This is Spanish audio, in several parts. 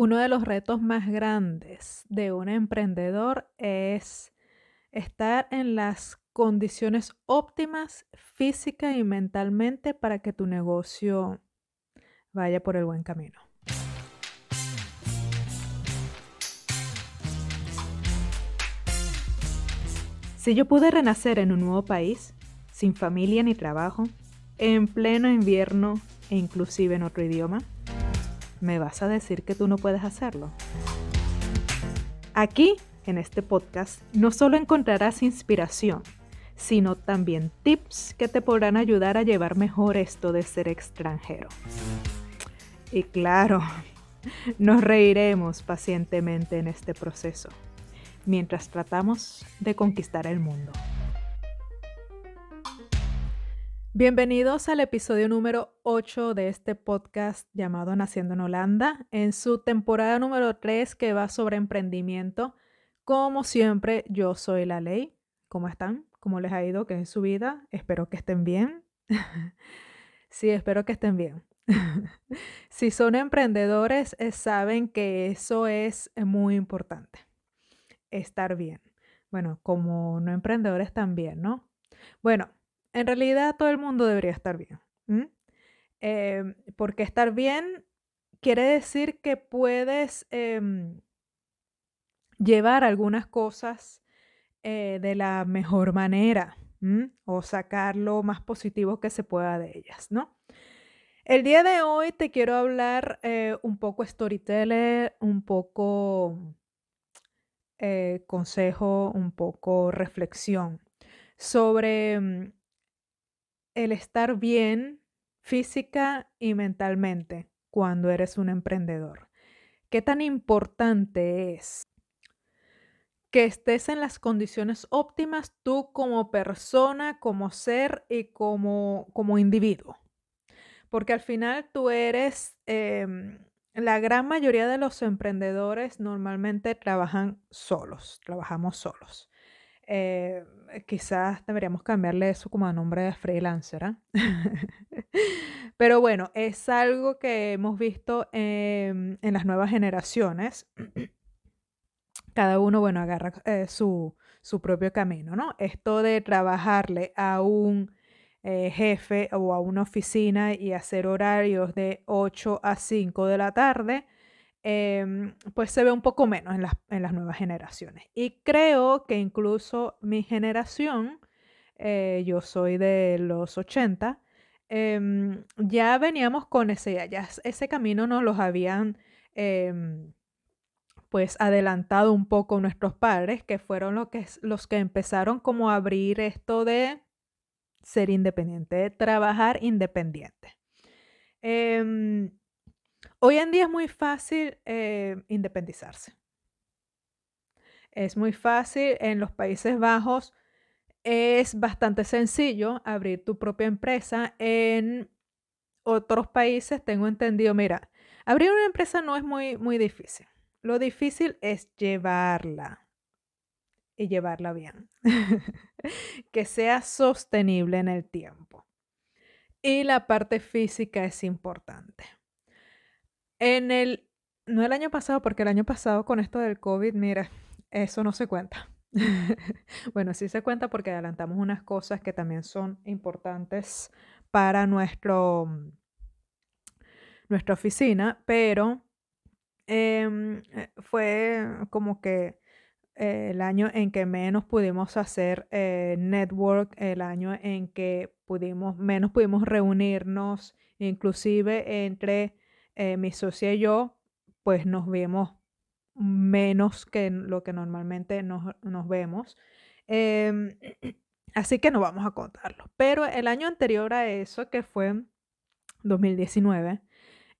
Uno de los retos más grandes de un emprendedor es estar en las condiciones óptimas física y mentalmente para que tu negocio vaya por el buen camino. Si yo pude renacer en un nuevo país, sin familia ni trabajo, en pleno invierno e inclusive en otro idioma, ¿me vas a decir que tú no puedes hacerlo? Aquí, en este podcast, no solo encontrarás inspiración, sino también tips que te podrán ayudar a llevar mejor esto de ser extranjero. Y claro, nos reiremos pacientemente en este proceso, mientras tratamos de conquistar el mundo. Bienvenidos al episodio número 8 de este podcast llamado Naciendo en Holanda, en su temporada número 3 que va sobre emprendimiento. Como siempre, yo soy la ley. ¿Cómo están? ¿Cómo les ha ido? ¿Qué es su vida? Espero que estén bien. sí, espero que estén bien. si son emprendedores, eh, saben que eso es muy importante. Estar bien. Bueno, como no emprendedores también, ¿no? Bueno, en realidad todo el mundo debería estar bien. Em, porque estar bien quiere decir que puedes em, llevar algunas cosas eh, de la mejor manera o sacar lo más positivo que se pueda de ellas, ¿no? El día de hoy te quiero hablar eh, un poco storyteller, un poco eh, consejo, un poco reflexión sobre mm, el estar bien física y mentalmente cuando eres un emprendedor. ¿Qué tan importante es que estés en las condiciones óptimas tú como persona, como ser y como, como individuo? Porque al final tú eres, em, la gran mayoría de los emprendedores normalmente trabajan solos, trabajamos solos. Eh, quizás deberíamos cambiarle eso como a nombre de freelancer. ¿ah? Pero bueno, es algo que hemos visto en, las nuevas generaciones. Cada uno, bueno, agarra eh, su, propio camino, ¿no? Esto de trabajarle a un eh, jefe o a una oficina y hacer horarios de 8 a 5 de la tarde Em, pues se ve un poco menos en las, en las, nuevas generaciones. Y creo que incluso mi generación, eh, yo soy de los 80, em, ya veníamos con ese, ya ese camino nos los habían em, pues adelantado un poco nuestros padres, que fueron lo que, los que empezaron como a abrir esto de ser independiente, de trabajar independiente. Hoy en día es muy fácil eh, independizarse. Es muy fácil en los Países Bajos. Es bastante sencillo abrir tu propia empresa. En otros países tengo entendido, mira, abrir una empresa no es muy, muy difícil. Lo difícil es llevarla y llevarla bien. que sea sostenible en el tiempo. Y la parte física es importante. En el, no el año pasado, porque el año pasado con esto del COVID, mira, eso no se cuenta. bueno, sí se cuenta porque adelantamos unas cosas que también son importantes para nuestro, nuestra oficina, pero em, eh, fue como que eh, el año en que menos pudimos hacer eh, network, el año en que pudimos, menos pudimos reunirnos, inclusive entre eh, mi socia y yo, pues nos vemos menos que lo que normalmente nos, vemos. Em, así que no vamos a contarlo. Pero el año anterior a eso, que fue 2019,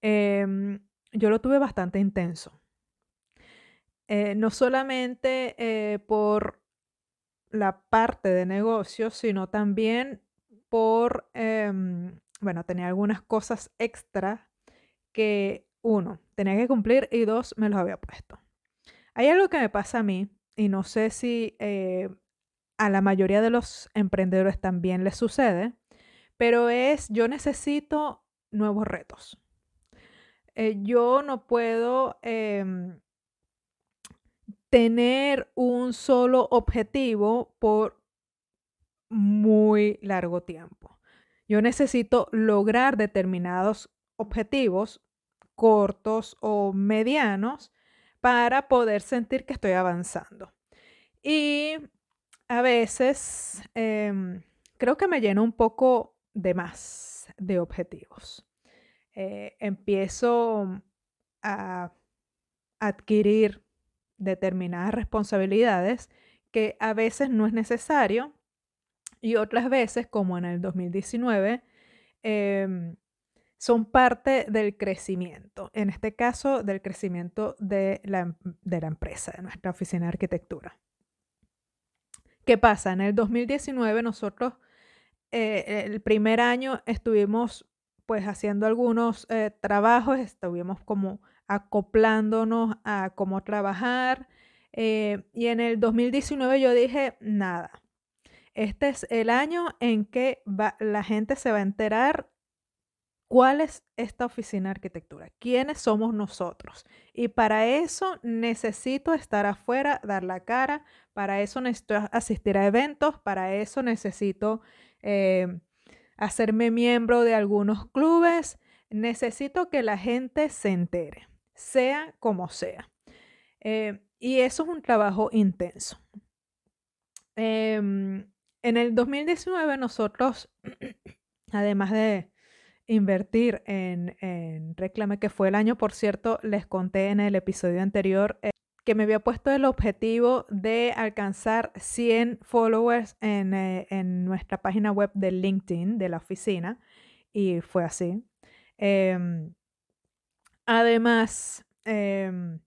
em, yo lo tuve bastante intenso. Eh, no solamente eh, por la parte de negocio, sino también por, em, bueno, tenía algunas cosas extra que uno, tenía que cumplir y dos, me los había puesto. Hay algo que me pasa a mí y no sé si eh, a la mayoría de los emprendedores también les sucede, pero es yo necesito nuevos retos. eh, yo no puedo em, tener un solo objetivo por muy largo tiempo. Yo necesito lograr determinados objetivos cortos o medianos para poder sentir que estoy avanzando. Y a veces em, creo que me lleno un poco de más de objetivos. Eh, empiezo a adquirir determinadas responsabilidades que a veces no es necesario y otras veces, como en el 2019, em, son parte del crecimiento, en este caso del crecimiento de la, de la empresa, de nuestra oficina de arquitectura. ¿Qué pasa? En el 2019 nosotros, eh, el primer año estuvimos pues haciendo algunos eh, trabajos, estuvimos como acoplándonos a cómo trabajar. Eh, y en el 2019 yo dije, nada, este es el año en que la gente se va a enterar cuál es esta oficina de arquitectura, quiénes somos nosotros. Y para eso necesito estar afuera, dar la cara, para eso necesito asistir a eventos, para eso necesito eh, hacerme miembro de algunos clubes, necesito que la gente se entere, sea como sea. Eh, y eso es un trabajo intenso. Em, en el 2019 nosotros, además de invertir en, Reclame, que fue el año, por cierto, les conté en el episodio anterior eh, que me había puesto el objetivo de alcanzar 100 followers en, eh, en, nuestra página web de LinkedIn, de la oficina, y fue así. Em, además, em,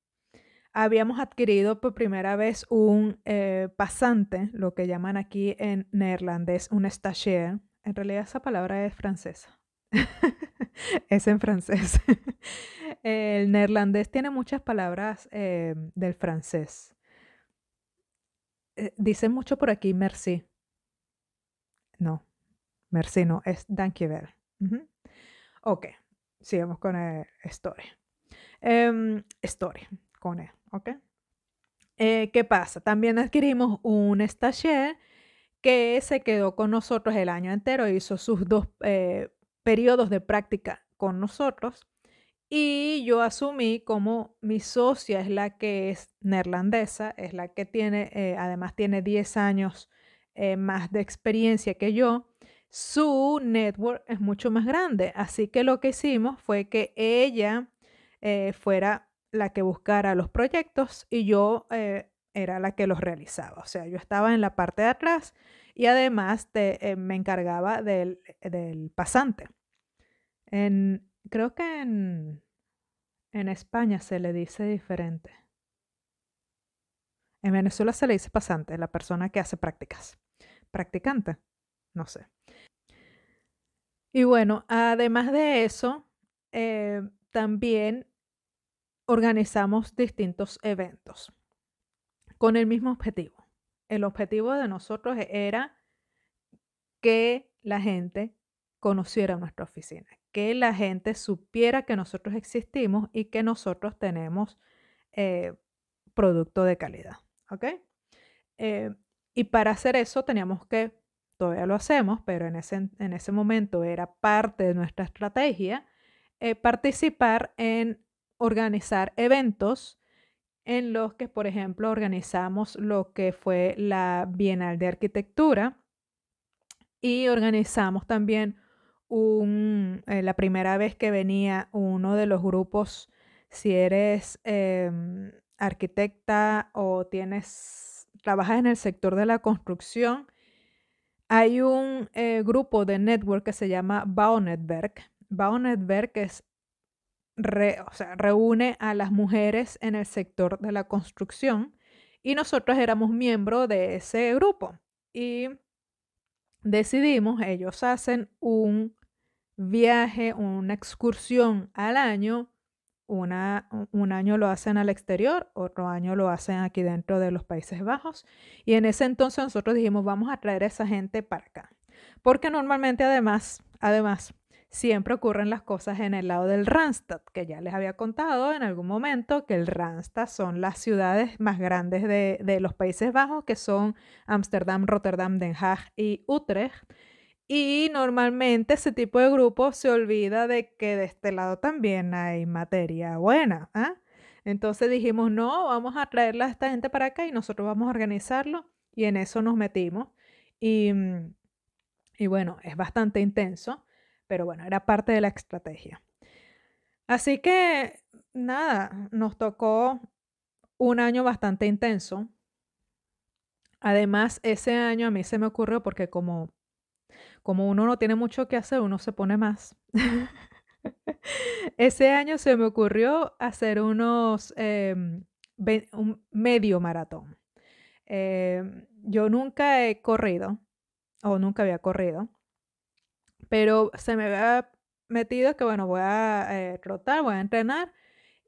habíamos adquirido por primera vez un eh, pasante, lo que llaman aquí en neerlandés un stagiaire. En realidad esa palabra es francesa. es en francés. El neerlandés tiene muchas palabras eh, del francés. Eh, dicen mucho por aquí merci. No, merci no, es dankjewel. Ok, sigamos con la historia. Um, historia, con E, ok. Eh, ¿Qué pasa? También adquirimos un stagiaire que se quedó con nosotros el año entero, hizo sus dos periodos de práctica con nosotros y yo asumí como mi socia es la que es neerlandesa, es la que tiene, eh, además tiene 10 años eh, más de experiencia que yo, su network es mucho más grande. Así que lo que hicimos fue que ella eh, fuera la que buscara los proyectos y yo era la que los realizaba. O sea, yo estaba en la parte de atrás y además me encargaba del, del pasante. En, creo que en, en España se le dice diferente. En Venezuela se le dice pasante, la persona que hace prácticas. Practicante, no sé. Y bueno, además de eso, eh, también organizamos distintos eventos con el mismo objetivo. El objetivo de nosotros era que la gente conociera nuestra oficina, que la gente supiera que nosotros existimos y que nosotros tenemos eh, producto de calidad. ¿Ok? Eh, y para hacer eso teníamos que, todavía lo hacemos, pero en ese, en ese momento era parte de nuestra estrategia, eh, participar en organizar eventos en los que, por ejemplo, organizamos lo que fue la Bienal de Arquitectura y organizamos también un, eh, la primera vez que venía uno de los grupos, si eres em, arquitecta o tienes, trabajas en el sector de la construcción, hay un eh, grupo de network que se llama Baunetwerk. Baunetwerk es reúne a las mujeres en el sector de la construcción y nosotros éramos miembros de ese grupo y decidimos, ellos hacen un viaje, una excursión al año. Una, un año lo hacen al exterior, otro año lo hacen aquí dentro de los Países Bajos. Y en ese entonces nosotros dijimos, vamos a traer a esa gente para acá. Porque normalmente además, además, siempre ocurren las cosas en el lado del Randstad, que ya les había contado en algún momento que el Randstad son las ciudades más grandes de, de los Países Bajos, que son Ámsterdam, Rotterdam, Den Haag y Utrecht. Y normalmente ese tipo de grupo se olvida de que de este lado también hay materia buena. ¿ah? Entonces dijimos, no, vamos a traerla a esta gente para acá y nosotros vamos a organizarlo. Y en eso nos metimos. Y, y bueno, es bastante intenso, pero bueno, era parte de la estrategia. Así que, nada, nos tocó un año bastante intenso. Además, ese año a mí se me ocurrió porque como como uno no tiene mucho que hacer, uno se pone más. Ese año se me ocurrió hacer unos, em, un medio maratón. Em, yo nunca he corrido, o nunca había corrido, pero se me había metido que, bueno, voy a eh, trotar, voy a entrenar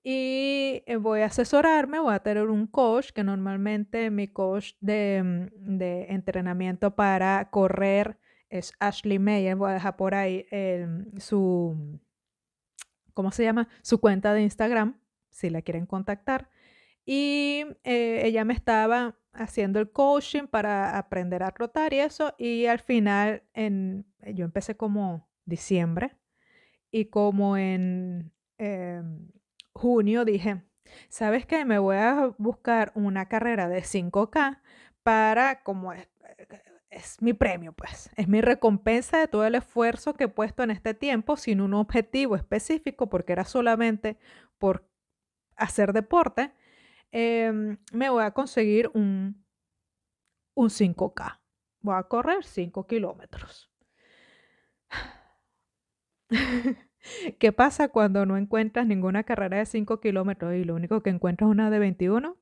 y eh, voy a asesorarme, voy a tener un coach, que normalmente mi coach de, de entrenamiento para correr es Ashley Mayer, voy a dejar por ahí su, ¿cómo se llama? Su cuenta de Instagram, si la quieren contactar. Y eh, ella me estaba haciendo el coaching para aprender a trotar y eso. Y al final, en, yo empecé como diciembre y como en em, junio dije, ¿sabes qué? Me voy a buscar una carrera de 5K para como es mi premio, pues, es mi recompensa de todo el esfuerzo que he puesto en este tiempo sin un objetivo específico, porque era solamente por hacer deporte, em, me voy a conseguir un, un 5K. Voy a correr 5 kilómetros. ¿Qué pasa cuando no encuentras ninguna carrera de 5 kilómetros y lo único que encuentras es una de 21?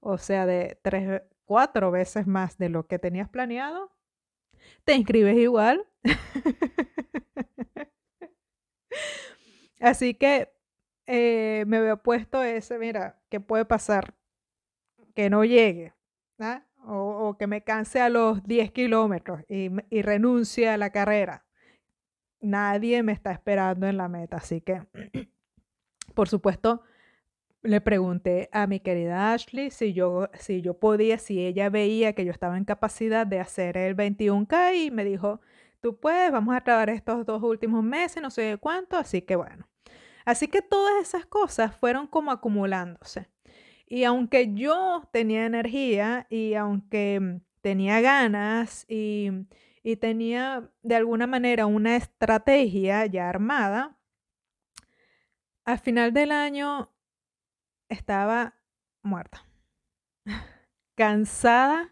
O sea, de 3, cuatro veces más de lo que tenías planeado, te inscribes igual. Así que eh, me había puesto ese, mira, ¿qué puede pasar? Que no llegue, ¿ah? o, que me canse a los 10 kilómetros y, y renuncie a la carrera. Nadie me está esperando en la meta, así que, por supuesto, le pregunté a mi querida Ashley si yo, si yo podía, si ella veía que yo estaba en capacidad de hacer el 21K y me dijo, tú puedes, vamos a trabajar estos dos últimos meses, no sé cuánto, así que bueno. Así que todas esas cosas fueron como acumulándose. Y aunque yo tenía energía y aunque tenía ganas y, y tenía de alguna manera una estrategia ya armada, al final del año estaba muerta, cansada.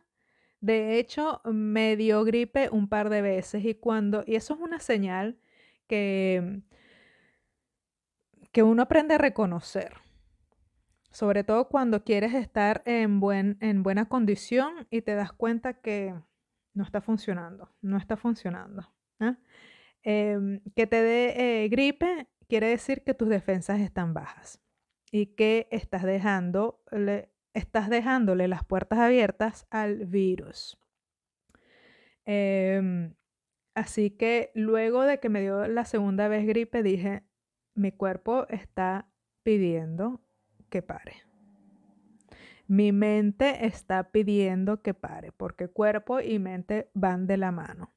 De hecho, me dio gripe un par de veces y cuando, y eso es una señal que, que uno aprende a reconocer, sobre todo cuando quieres estar en, buen, en buena condición y te das cuenta que no está funcionando, no está funcionando. Em, que te dé eh, gripe quiere decir que tus defensas están bajas y que estás, dejándole, estás dejándole las puertas abiertas al virus. Em, así que luego de que me dio la segunda vez gripe, dije, mi cuerpo está pidiendo que pare. Mi mente está pidiendo que pare, porque cuerpo y mente van de la mano.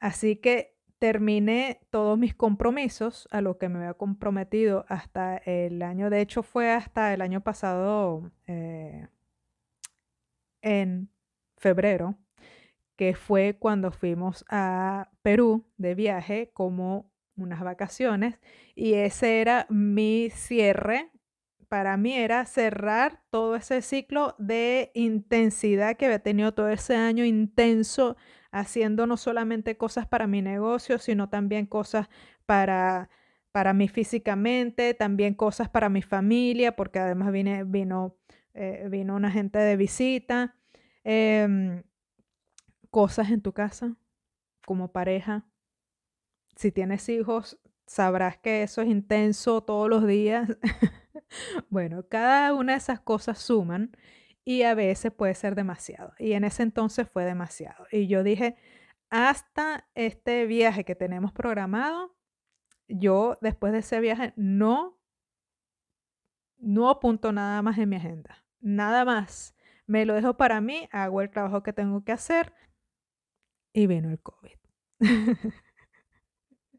Así que terminé todos mis compromisos a lo que me había comprometido hasta el año, de hecho fue hasta el año pasado, eh, en febrero, que fue cuando fuimos a Perú de viaje como unas vacaciones y ese era mi cierre. Para mí era cerrar todo ese ciclo de intensidad que había tenido todo ese año intenso haciendo no solamente cosas para mi negocio, sino también cosas para, para mí físicamente, también cosas para mi familia, porque además vine, vino, eh, vino una gente de visita, em, cosas en tu casa como pareja. Si tienes hijos, sabrás que eso es intenso todos los días. bueno, cada una de esas cosas suman y a veces puede ser demasiado. Y en ese entonces fue demasiado. Y yo dije, hasta este viaje que tenemos programado, yo después de ese viaje no, no apunto nada más en mi agenda, nada más. Me lo dejo para mí, hago el trabajo que tengo que hacer y vino el COVID.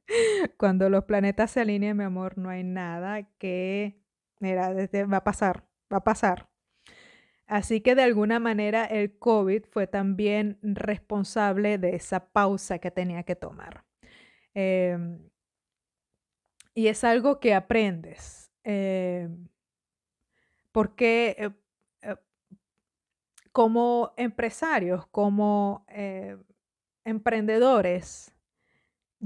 Cuando los planetas se alinean, mi amor, no hay nada que, mira, va a pasar, va a pasar. Así que de alguna manera el COVID fue también responsable de esa pausa que tenía que tomar. Em, y es algo que aprendes. Em, porque eh, eh, como empresarios, como eh, emprendedores,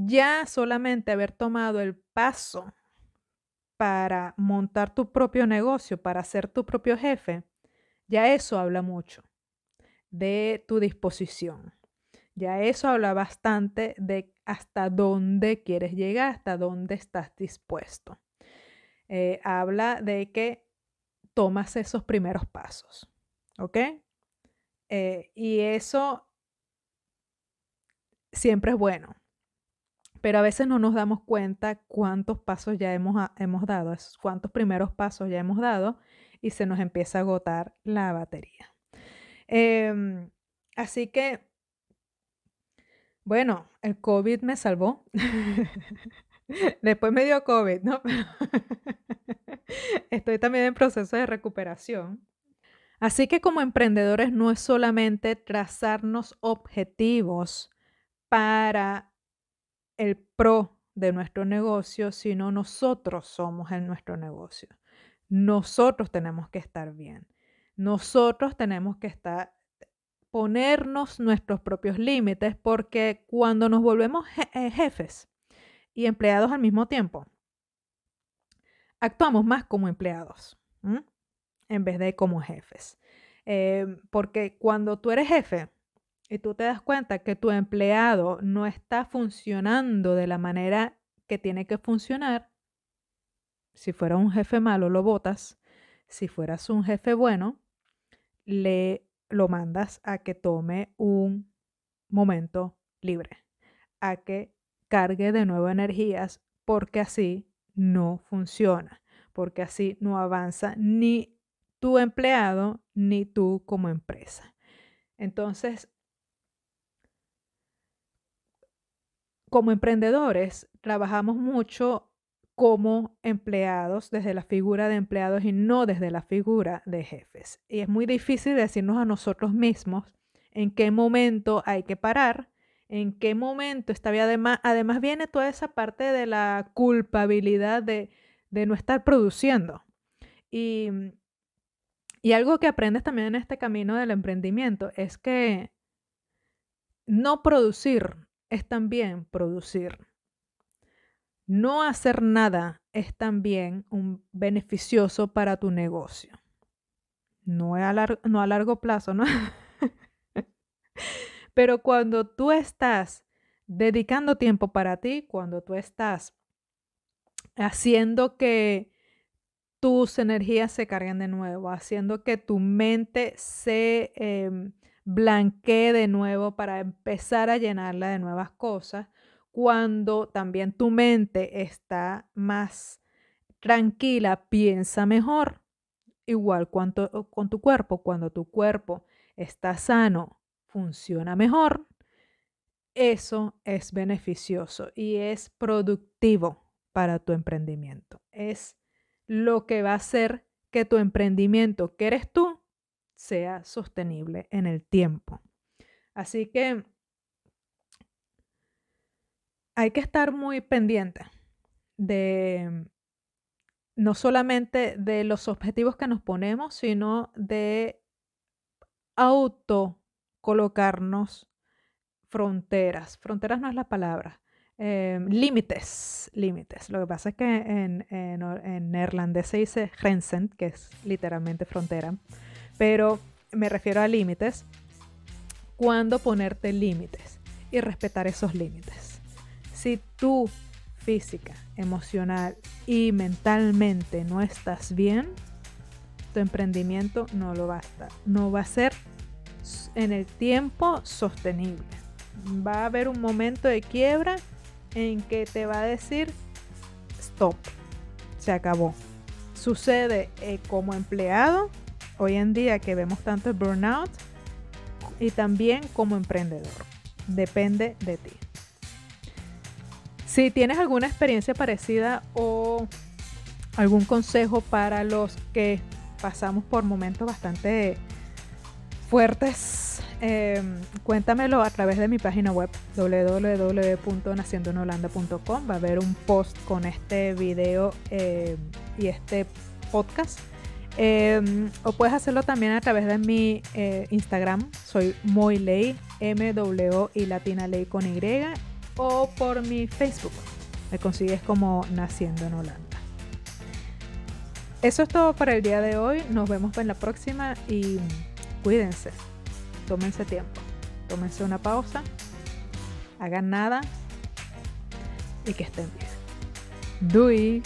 ya solamente haber tomado el paso para montar tu propio negocio, para ser tu propio jefe, ya eso habla mucho de tu disposición. Ya eso habla bastante de hasta dónde quieres llegar, hasta dónde estás dispuesto. Eh, habla de que tomas esos primeros pasos, ¿ok? Eh, y eso siempre es bueno, pero a veces no nos damos cuenta cuántos pasos ya hemos, hemos dado, cuántos primeros pasos ya hemos dado y se nos empieza a agotar la batería. Em, así que, bueno, el COVID me salvó. Después me dio COVID, ¿no? Estoy también en proceso de recuperación. Así que como emprendedores no es solamente trazarnos objetivos para el pro de nuestro negocio, sino nosotros somos en nuestro negocio. Nosotros tenemos que estar bien. Nosotros tenemos que estar ponernos nuestros propios límites porque cuando nos volvemos eh, jefes y empleados al mismo tiempo, actuamos más como empleados en vez de como jefes. Eh, porque cuando tú eres jefe, y tú te das cuenta que tu empleado no está funcionando de la manera que tiene que funcionar, si fuera un jefe malo lo votas, si fueras un jefe bueno, le lo mandas a que tome un momento libre, a que cargue de nuevo energías, porque así no funciona, porque así no avanza ni tu empleado ni tú como empresa. Entonces, como emprendedores trabajamos mucho como empleados, desde la figura de empleados y no desde la figura de jefes. Y es muy difícil decirnos a nosotros mismos en qué momento hay que parar, en qué momento está bien. Además, además viene toda esa parte de la culpabilidad de, de no estar produciendo. Y, y algo que aprendes también en este camino del emprendimiento es que no producir es también producir. No hacer nada es también un beneficioso para tu negocio. No a, no a largo plazo, ¿no? Pero cuando tú estás dedicando tiempo para ti, cuando tú estás haciendo que tus energías se carguen de nuevo, haciendo que tu mente se em, blanquee de nuevo para empezar a llenarla de nuevas cosas, cuando también tu mente está más tranquila, piensa mejor. Igual cuanto, con tu cuerpo, cuando tu cuerpo está sano, funciona mejor, eso es beneficioso y es productivo para tu emprendimiento. Es lo que va a hacer que tu emprendimiento, que eres tú, sea sostenible en el tiempo. Así que hay que estar muy pendiente de no solamente de los objetivos que nos ponemos, sino de auto colocarnos fronteras. Fronteras no es la palabra. Em, límites, límites. Lo que pasa es que en, en neerlandés se dice grenzen, que es literalmente frontera pero me refiero a límites. Cuándo ponerte límites y respetar esos límites. Si tú física, emocional y mentalmente no estás bien, tu emprendimiento no lo va a estar, no va a ser en el tiempo sostenible. Va a haber un momento de quiebra en que te va a decir, stop, se acabó. Sucede eh, como empleado, hoy en día que vemos tanto el burnout, y también como emprendedor. Depende de ti. Si tienes alguna experiencia parecida o algún consejo para los que pasamos por momentos bastante fuertes, em, cuéntamelo a través de mi página web www.naciendoenholanda.com. Va a haber un post con este video em, y este podcast. Em, o puedes hacerlo también a través de mi eh, Instagram. Soy Moyley, M W y Latina Ley con Y. O por mi Facebook. Me consigues como Naciendo en Holanda. Eso es todo para el día de hoy. Nos vemos en la próxima y cuídense. Tómense tiempo. Tómense una pausa. Hagan nada. Y que estén bien. Dui.